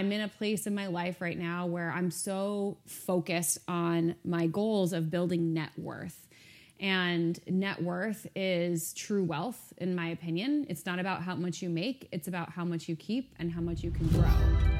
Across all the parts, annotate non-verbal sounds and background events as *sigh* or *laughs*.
I'm in a place in my life right now where I'm so focused on my goals of building net worth. And net worth is true wealth, in my opinion. It's not about how much you make, it's about how much you keep and how much you can grow.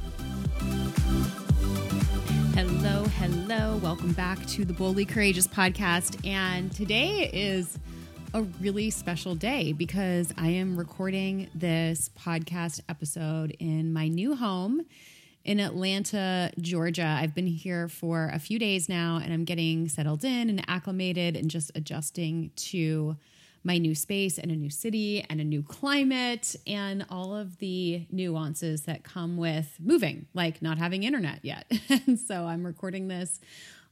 Hello, hello. Welcome back to the Boldly Courageous podcast. And today is a really special day because I am recording this podcast episode in my new home in Atlanta, Georgia. I've been here for a few days now and I'm getting settled in and acclimated and just adjusting to my new space and a new city and a new climate and all of the nuances that come with moving, like not having internet yet. *laughs* and so I'm recording this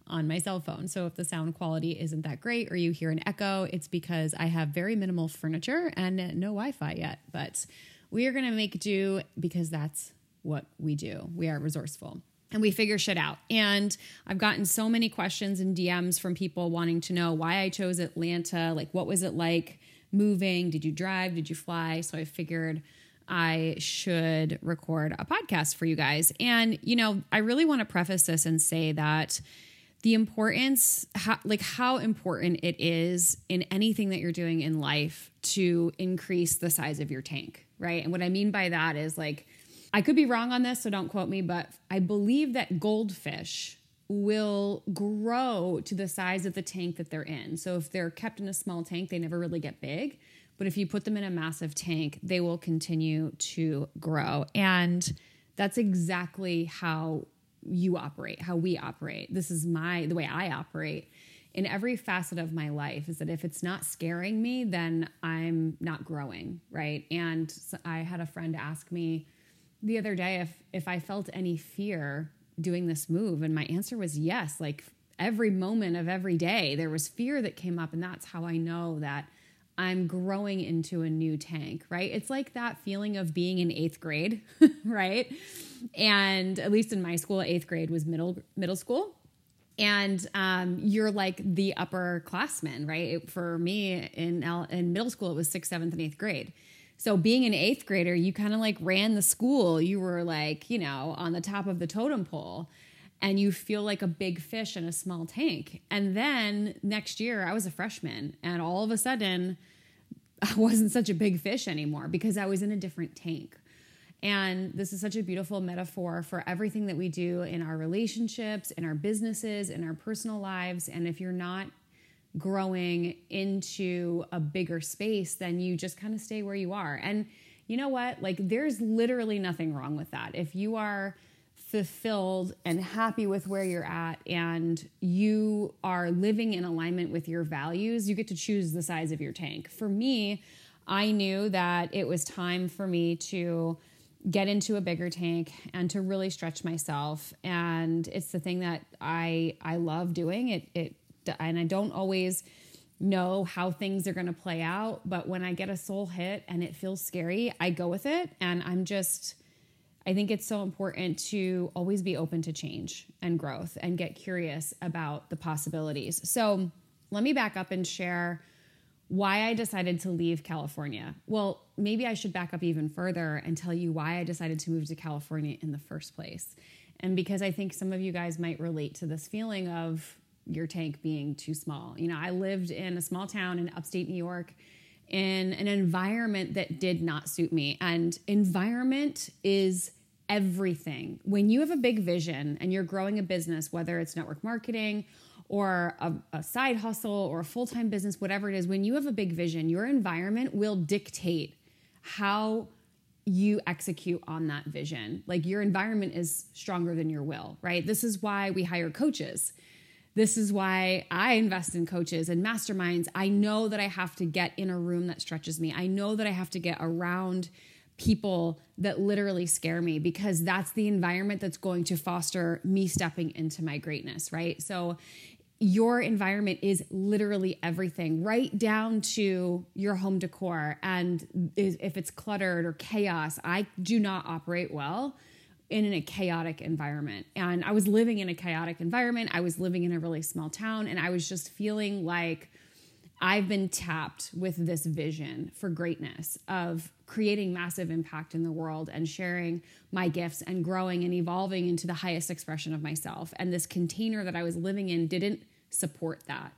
on my cell phone. So if the sound quality isn't that great or you hear an echo, it's because I have very minimal furniture and no Wi Fi yet. But we are going to make do because that's what we do. We are resourceful and we figure shit out. And I've gotten so many questions and DMs from people wanting to know why I chose Atlanta. Like, what was it like moving? Did you drive? Did you fly? So I figured I should record a podcast for you guys. And, you know, I really want to preface this and say that the importance, how, like how important it is in anything that you're doing in life to increase the size of your tank, right? And what I mean by that is like, I could be wrong on this, so don't quote me, but I believe that goldfish will grow to the size of the tank that they're in. So if they're kept in a small tank, they never really get big. But if you put them in a massive tank, they will continue to grow. And that's exactly how you operate, how we operate. This is my the way I operate in every facet of my life is that if it's not scaring me, then I'm not growing, right? And I had a friend ask me the other day if if I felt any fear doing this move and my answer was yes like every moment of every day there was fear that came up and that's how I know that I'm growing into a new tank, right? It's like that feeling of being in 8th grade, *laughs* right? And at least in my school 8th grade was middle middle school and um, you're like the upperclassmen, right? For me in in middle school, it was sixth, seventh, and eighth grade. So being an eighth grader, you kind of like ran the school. You were like, you know, on the top of the totem pole and you feel like a big fish in a small tank. And then next year, I was a freshman, and all of a sudden, *laughs* I wasn't such a big fish anymore because I was in a different tank. And this is such a beautiful metaphor for everything that we do in our relationships, in our businesses, in our personal lives. And if you're not growing into a bigger space, then you just kind of stay where you are. And you know what? Like, there's literally nothing wrong with that. If you are fulfilled and happy with where you're at and you are living in alignment with your values, you get to choose the size of your tank. For me, I knew that it was time for me to get into a bigger tank and to really stretch myself and it's the thing that I I love doing it it and I don't always know how things are going to play out. But when I get a soul hit and it feels scary, I go with it. And I'm just, I think it's so important to always be open to change and growth and get curious about the possibilities. So let me back up and share why I decided to leave California. Well, maybe I should back up even further and tell you why I decided to move to California in the first place. And because I think some of you guys might relate to this feeling of your tank being too small. You know, I lived in a small town in upstate New York in an environment that did not suit me. And environment is everything. When you have a big vision and you're growing a business, whether it's network marketing or a, a side hustle or a full time business, whatever it is, when you have a big vision, your environment will dictate how you execute on that vision. Like your environment is stronger than your will, right? This is why we hire coaches This is why I invest in coaches and masterminds. I know that I have to get in a room that stretches me. I know that I have to get around people that literally scare me because that's the environment that's going to foster me stepping into my greatness, right? So your environment is literally everything, right down to your home decor. And if it's cluttered or chaos, I do not operate well in a chaotic environment. And I was living in a chaotic environment. I was living in a really small town, and I was just feeling like I've been tapped with this vision for greatness of creating massive impact in the world and sharing my gifts and growing and evolving into the highest expression of myself. And this container that I was living in didn't support that.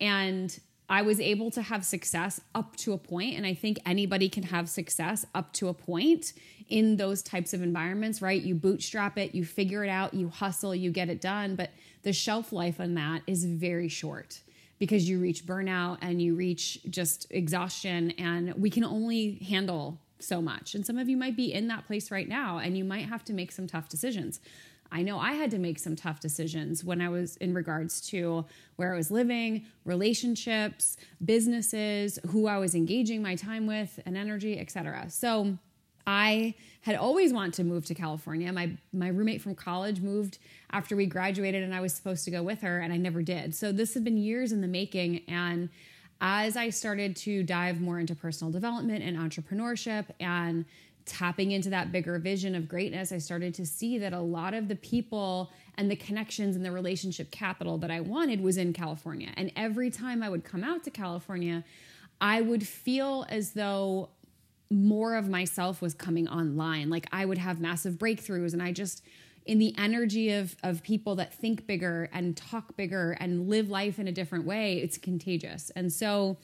And I was able to have success up to a point, and I think anybody can have success up to a point in those types of environments, right? You bootstrap it, you figure it out, you hustle, you get it done, but the shelf life on that is very short because you reach burnout and you reach just exhaustion, and we can only handle so much. And some of you might be in that place right now, and you might have to make some tough decisions. I know I had to make some tough decisions when I was in regards to where I was living, relationships, businesses, who I was engaging my time with and energy, etc. So I had always wanted to move to California. My my roommate from college moved after we graduated and I was supposed to go with her and I never did. So this had been years in the making and as I started to dive more into personal development and entrepreneurship and tapping into that bigger vision of greatness, I started to see that a lot of the people and the connections and the relationship capital that I wanted was in California. And every time I would come out to California, I would feel as though more of myself was coming online. Like I would have massive breakthroughs and I just in the energy of of people that think bigger and talk bigger and live life in a different way, it's contagious. And so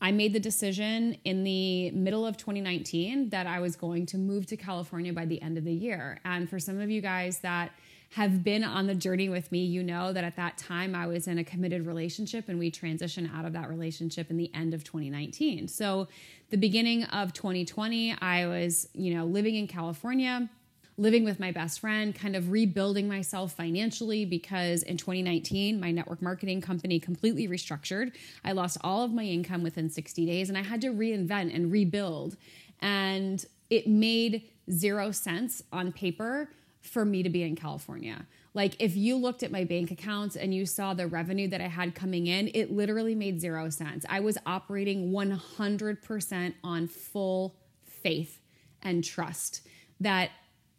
I made the decision in the middle of 2019 that I was going to move to California by the end of the year. And for some of you guys that have been on the journey with me, you know that at that time I was in a committed relationship and we transitioned out of that relationship in the end of 2019. So, the beginning of 2020, I was, you know, living in California living with my best friend, kind of rebuilding myself financially because in 2019, my network marketing company completely restructured. I lost all of my income within 60 days and I had to reinvent and rebuild. And it made zero sense on paper for me to be in California. Like if you looked at my bank accounts and you saw the revenue that I had coming in, it literally made zero sense. I was operating 100% on full faith and trust that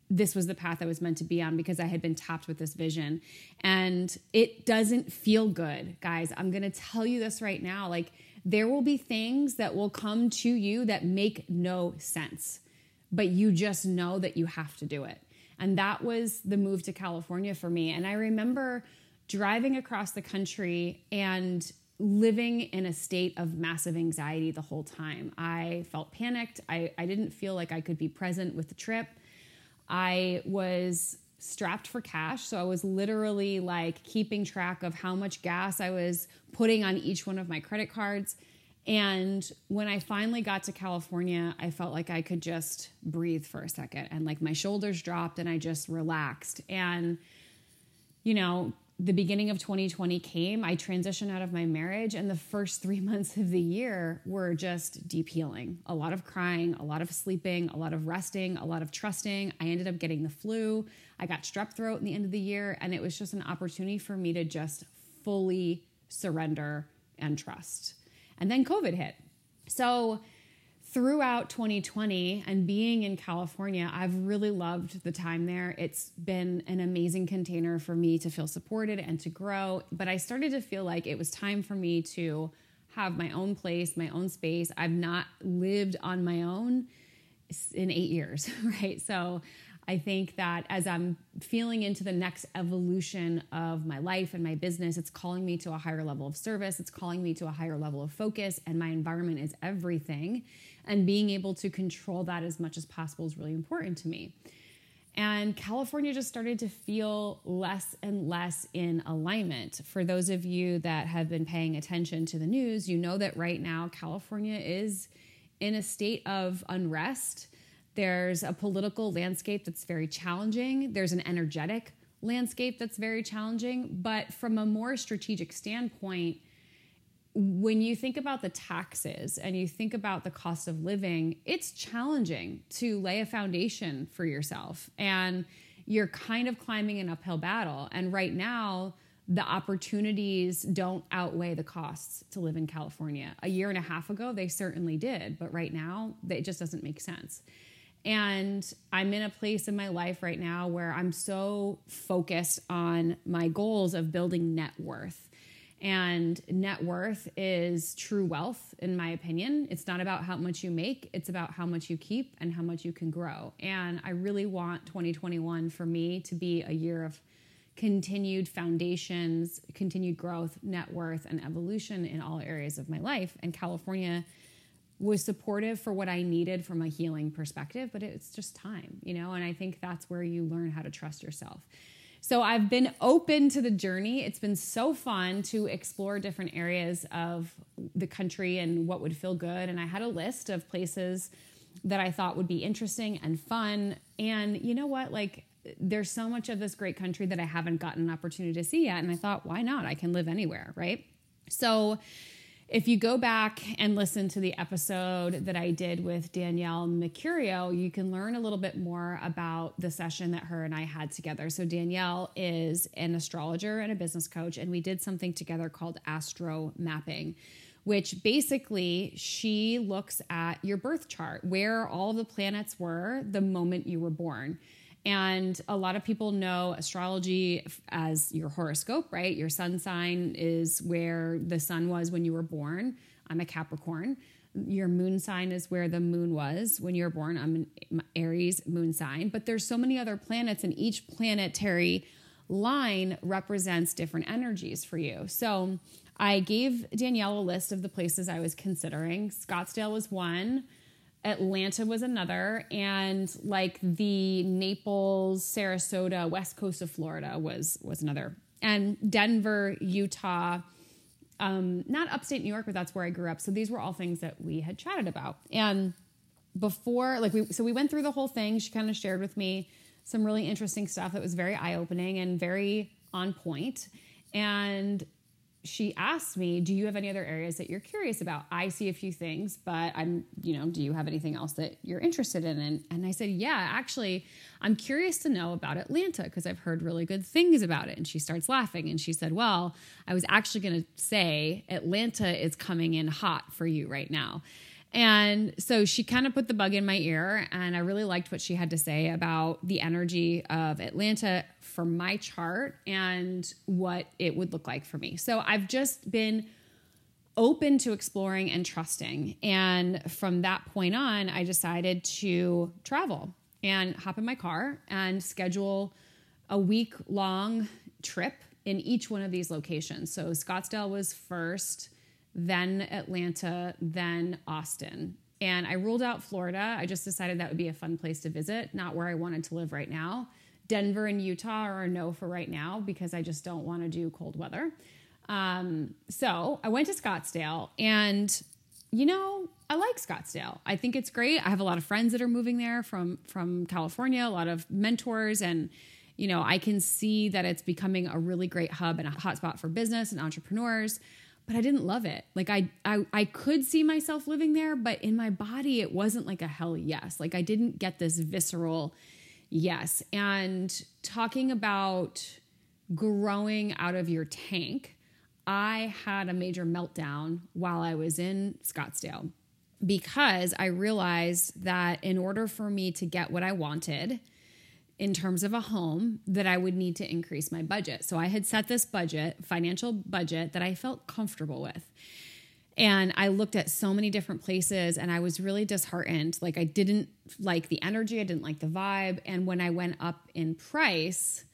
this was the path I was meant to be on because I had been tapped with this vision. And it doesn't feel good, guys. I'm going to tell you this right now. Like, there will be things that will come to you that make no sense, but you just know that you have to do it. And that was the move to California for me. And I remember driving across the country and living in a state of massive anxiety the whole time. I felt panicked. I, I didn't feel like I could be present with the trip. I was strapped for cash. So I was literally like keeping track of how much gas I was putting on each one of my credit cards. And when I finally got to California, I felt like I could just breathe for a second and like my shoulders dropped and I just relaxed. And, you know, the beginning of 2020 came, I transitioned out of my marriage, and the first three *laughs* months of the year were just deep healing. A lot of crying, a lot of sleeping, a lot of resting, a lot of trusting. I ended up getting the flu. I got strep throat in the end of the year, and it was just an opportunity for me to just fully surrender and trust. And then COVID hit. So, throughout 2020 and being in California, I've really loved the time there. It's been an amazing container for me to feel supported and to grow. But I started to feel like it was time for me to have my own place, my own space. I've not lived on my own in eight years, *laughs* right? So I think that as I'm feeling into the next evolution of my life and my business, it's calling me to a higher level of service. It's calling me to a higher level of focus, and my environment is everything. And being able to control that as much as possible is really important to me. And California just started to feel less and less in alignment. For those of you that have been paying attention to the news, you know that right now California is in a state of unrest there's a political landscape that's very challenging. There's an energetic landscape that's very challenging. But from a more strategic standpoint, when you think about the taxes and you think about the cost of living, it's challenging to lay a foundation for yourself. And you're kind of climbing an uphill battle. And right now, the opportunities don't outweigh the costs to live in California. A year and a half ago, they certainly did, but right now, it just doesn't make sense. And I'm in a place in my life right now where I'm so focused on my goals of building net worth and net worth is true wealth, in my opinion. It's not about how much you make, it's about how much you keep and how much you can grow. And I really want 2021 for me to be a year of continued foundations, continued growth, net worth, and evolution in all areas of my life. And California was supportive for what I needed from a healing perspective, but it's just time, you know? And I think that's where you learn how to trust yourself. So I've been open to the journey. It's been so fun to explore different areas of the country and what would feel good. And I had a list of places that I thought would be interesting and fun. And you know what? Like, there's so much of this great country that I haven't gotten an opportunity to see yet. And I thought, why not? I can live anywhere, right? So, if you go back and listen to the episode that I did with Danielle Mercurio, you can learn a little bit more about the session that her and I had together. So, Danielle is an astrologer and a business coach, and we did something together called astro mapping, which basically she looks at your birth chart, where all the planets were the moment you were born. And a lot of people know astrology as your horoscope, right? Your sun sign is where the sun was when you were born. I'm a Capricorn. Your moon sign is where the moon was when you were born. I'm an Aries moon sign. But there's so many other planets, and each planetary line represents different energies for you. So I gave Danielle a list of the places I was considering. Scottsdale was one. Atlanta was another, and like the Naples, Sarasota, west coast of Florida was was another, and Denver, Utah, um, not upstate New York, but that's where I grew up. So these were all things that we had chatted about, and before like we so we went through the whole thing. She kind of shared with me some really interesting stuff that was very eye opening and very on point, and she asked me, Do you have any other areas that you're curious about? I see a few things, but I'm, you know, do you have anything else that you're interested in? And, and I said, Yeah, actually, I'm curious to know about Atlanta because I've heard really good things about it. And she starts laughing and she said, Well, I was actually going to say Atlanta is coming in hot for you right now. And so she kind of put the bug in my ear, and I really liked what she had to say about the energy of Atlanta for my chart and what it would look like for me. So I've just been open to exploring and trusting. And from that point on, I decided to travel and hop in my car and schedule a week long trip in each one of these locations. So Scottsdale was first then Atlanta, then Austin. And I ruled out Florida. I just decided that would be a fun place to visit, not where I wanted to live right now. Denver and Utah are a no for right now because I just don't want to do cold weather. Um, so I went to Scottsdale and you know, I like Scottsdale. I think it's great. I have a lot of friends that are moving there from from California, a lot of mentors and you know, I can see that it's becoming a really great hub and a hotspot for business and entrepreneurs but I didn't love it. Like I, I I could see myself living there, but in my body it wasn't like a hell yes. Like I didn't get this visceral yes. And talking about growing out of your tank, I had a major meltdown while I was in Scottsdale because I realized that in order for me to get what I wanted, in terms of a home that I would need to increase my budget. So I had set this budget, financial budget that I felt comfortable with. And I looked at so many different places and I was really disheartened. Like I didn't like the energy, I didn't like the vibe. And when I went up in price,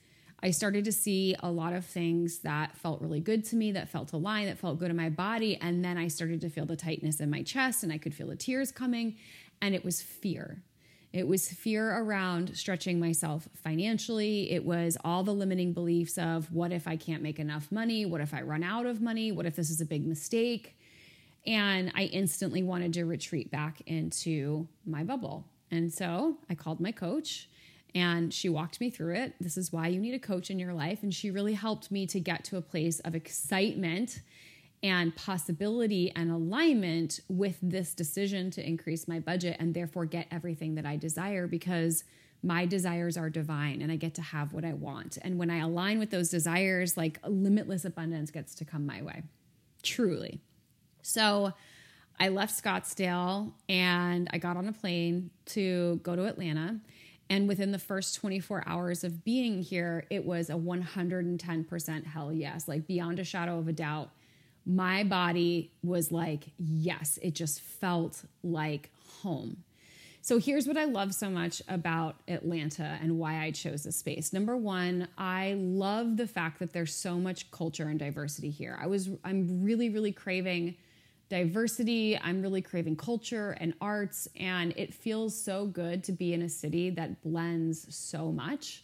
I started to see a lot of things that felt really good to me, that felt aligned, that felt good in my body. And then I started to feel the tightness in my chest and I could feel the tears coming. And it was fear. It was fear around stretching myself financially. It was all the limiting beliefs of what if I can't make enough money? What if I run out of money? What if this is a big mistake? And I instantly wanted to retreat back into my bubble. And so I called my coach And she walked me through it. This is why you need a coach in your life. And she really helped me to get to a place of excitement and possibility and alignment with this decision to increase my budget and therefore get everything that I desire because my desires are divine and I get to have what I want. And when I align with those desires, like limitless abundance gets to come my way. Truly. So I left Scottsdale and I got on a plane to go to Atlanta. And within the first 24 hours of being here, it was a 110% hell yes, like beyond a shadow of a doubt. My body was like, yes, it just felt like home. So here's what I love so much about Atlanta and why I chose this space. Number one, I love the fact that there's so much culture and diversity here. I was, I'm really, really craving diversity. I'm really craving culture and arts. And it feels so good to be in a city that blends so much.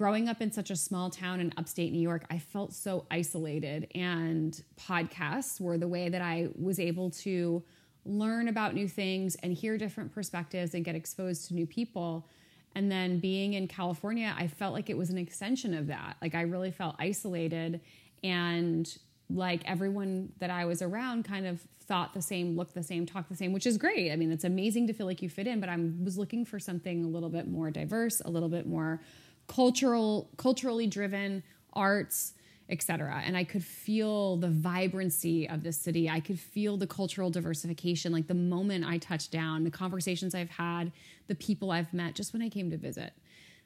Growing up in such a small town in upstate New York, I felt so isolated. And podcasts were the way that I was able to learn about new things and hear different perspectives and get exposed to new people. And then being in California, I felt like it was an extension of that. Like I really felt isolated and like everyone that I was around kind of thought the same, looked the same, talked the same, which is great. I mean, it's amazing to feel like you fit in, but I was looking for something a little bit more diverse, a little bit more cultural, culturally driven, arts, etc. And I could feel the vibrancy of the city. I could feel the cultural diversification like the moment I touched down, the conversations I've had, the people I've met just when I came to visit.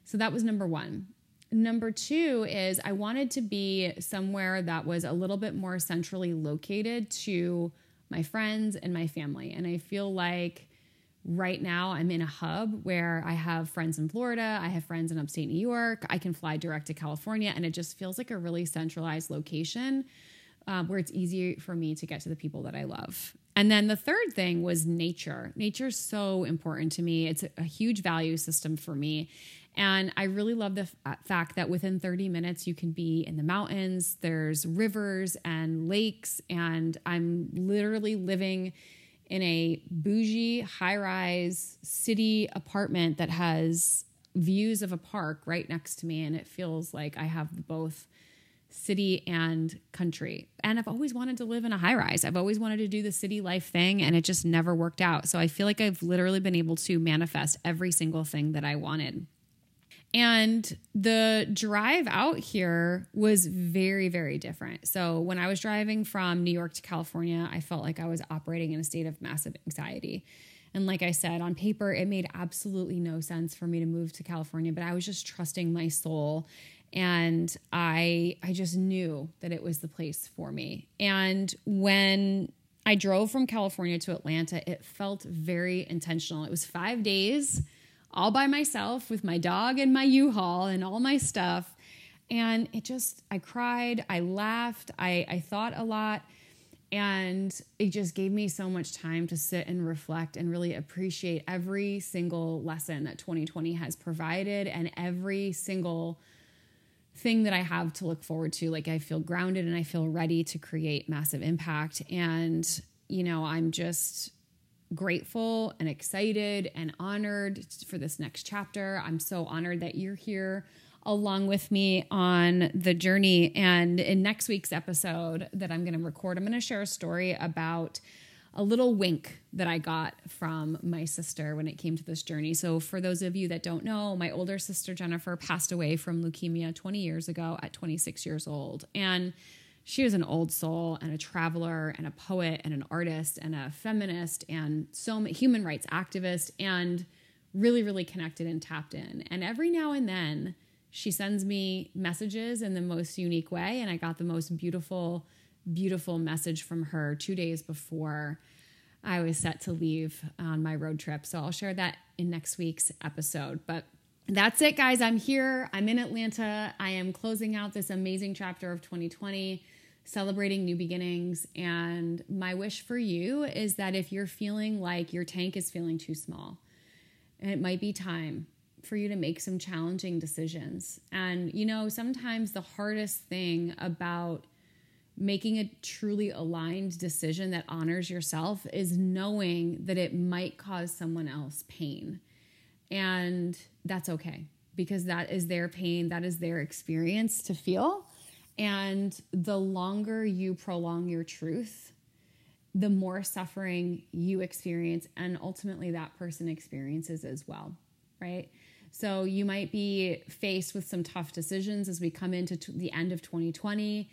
So that was number 1. Number two is I wanted to be somewhere that was a little bit more centrally located to my friends and my family. And I feel like right now I'm in a hub where I have friends in Florida, I have friends in upstate New York, I can fly direct to California, and it just feels like a really centralized location um, where it's easy for me to get to the people that I love. And then the third thing was nature. Nature is so important to me. It's a, huge value system for me. And I really love the uh, fact that within 30 minutes, you can be in the mountains, there's rivers and lakes, and I'm literally living in a bougie, high rise city apartment that has views of a park right next to me. And it feels like I have both city and country. And I've always wanted to live in a high rise. I've always wanted to do the city life thing, and it just never worked out. So I feel like I've literally been able to manifest every single thing that I wanted. And the drive out here was very, very different. So when I was driving from New York to California, I felt like I was operating in a state of massive anxiety. And like I said, on paper, it made absolutely no sense for me to move to California, but I was just trusting my soul. And I I just knew that it was the place for me. And when I drove from California to Atlanta, it felt very intentional. It was five days all by myself with my dog and my U-Haul and all my stuff. And it just, I cried, I laughed, I, I thought a lot. And it just gave me so much time to sit and reflect and really appreciate every single lesson that 2020 has provided and every single thing that I have to look forward to. Like I feel grounded and I feel ready to create massive impact. And, you know, I'm just grateful and excited and honored for this next chapter. I'm so honored that you're here along with me on the journey. And in next week's episode that I'm going to record, I'm going to share a story about a little wink that I got from my sister when it came to this journey. So, for those of you that don't know, my older sister Jennifer passed away from leukemia 20 years ago at 26 years old. And she was an old soul and a traveler and a poet and an artist and a feminist and so human rights activist and really really connected and tapped in and every now and then she sends me messages in the most unique way and i got the most beautiful beautiful message from her 2 days before i was set to leave on my road trip so i'll share that in next week's episode but that's it, guys. I'm here. I'm in Atlanta. I am closing out this amazing chapter of 2020 celebrating new beginnings. And my wish for you is that if you're feeling like your tank is feeling too small, it might be time for you to make some challenging decisions. And, you know, sometimes the hardest thing about making a truly aligned decision that honors yourself is knowing that it might cause someone else pain. And that's okay. because that is their pain, that is their experience to feel. And the longer you prolong your truth, the more suffering you experience, and ultimately that person experiences as well, right? So you might be faced with some tough decisions as we come into t- the end of 2020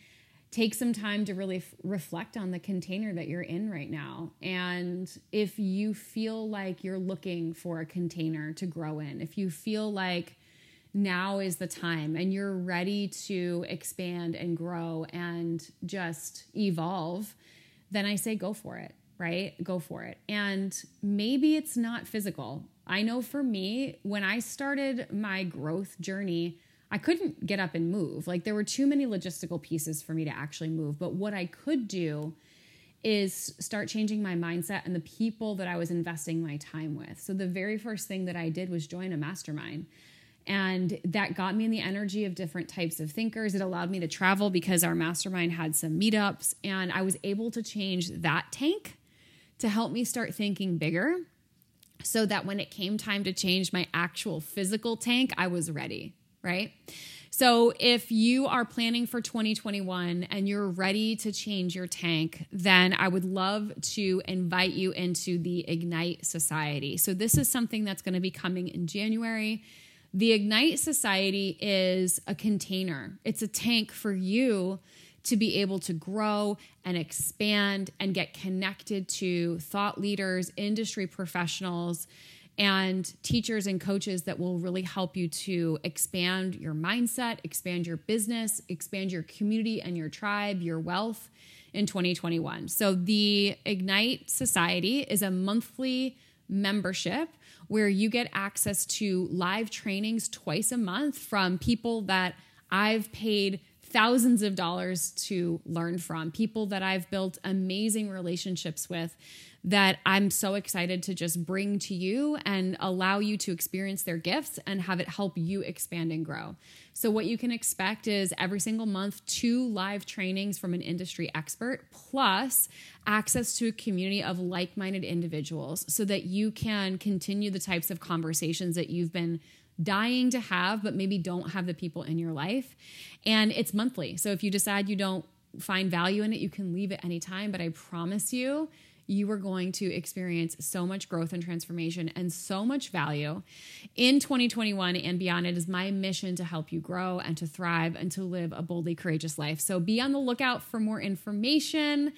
take some time to really f- reflect on the container that you're in right now. And if you feel like you're looking for a container to grow in, if you feel like now is the time and you're ready to expand and grow and just evolve, then I say go for it, right? Go for it. And maybe it's not physical. I know for me, when I started my growth journey, I couldn't get up and move. Like there were too many logistical pieces for me to actually move. But what I could do is start changing my mindset and the people that I was investing my time with. So the very first thing that I did was join a mastermind. And that got me in the energy of different types of thinkers. It allowed me to travel because our mastermind had some meetups, and I was able to change that tank to help me start thinking bigger so that when it came time to change my actual physical tank, I was ready right? So, if you are planning for 2021 and you're ready to change your tank, then I would love to invite you into the Ignite Society. So, this is something that's going to be coming in January. The Ignite Society is a container, it's a tank for you to be able to grow and expand and get connected to thought leaders, industry professionals and teachers and coaches that will really help you to expand your mindset, expand your business, expand your community and your tribe, your wealth in 2021. So, the Ignite Society is a monthly membership where you get access to live trainings twice a month from people that I've paid thousands of dollars to learn from, people that I've built amazing relationships with that I'm so excited to just bring to you and allow you to experience their gifts and have it help you expand and grow. So, what you can expect is every single month, two live trainings from an industry expert, plus access to a community of like minded individuals so that you can continue the types of conversations that you've been dying to have, but maybe don't have the people in your life. And it's monthly. So, if you decide you don't find value in it, you can leave at any time. But I promise you, you are going to experience so much growth and transformation and so much value in 2021 and beyond. It is my mission to help you grow and to thrive and to live a boldly courageous life. So be on the lookout for more information.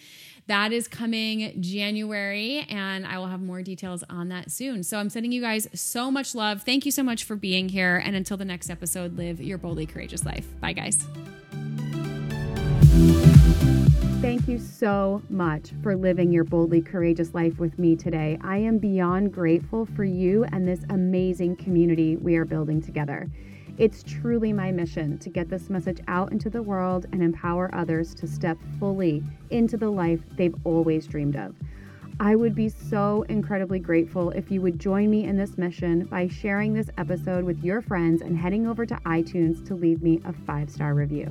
That is coming January, and I will have more details on that soon. So I'm sending you guys so much love. Thank you so much for being here. And until the next episode, live your boldly courageous life. Bye, guys. Thank you so much for living your boldly courageous life with me today. I am beyond grateful for you and this amazing community we are building together. It's truly my mission to get this message out into the world and empower others to step fully into the life they've always dreamed of. I would be so incredibly grateful if you would join me in this mission by sharing this episode with your friends and heading over to iTunes to leave me a five star review.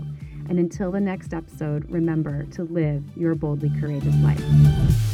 And until the next episode, remember to live your boldly courageous life.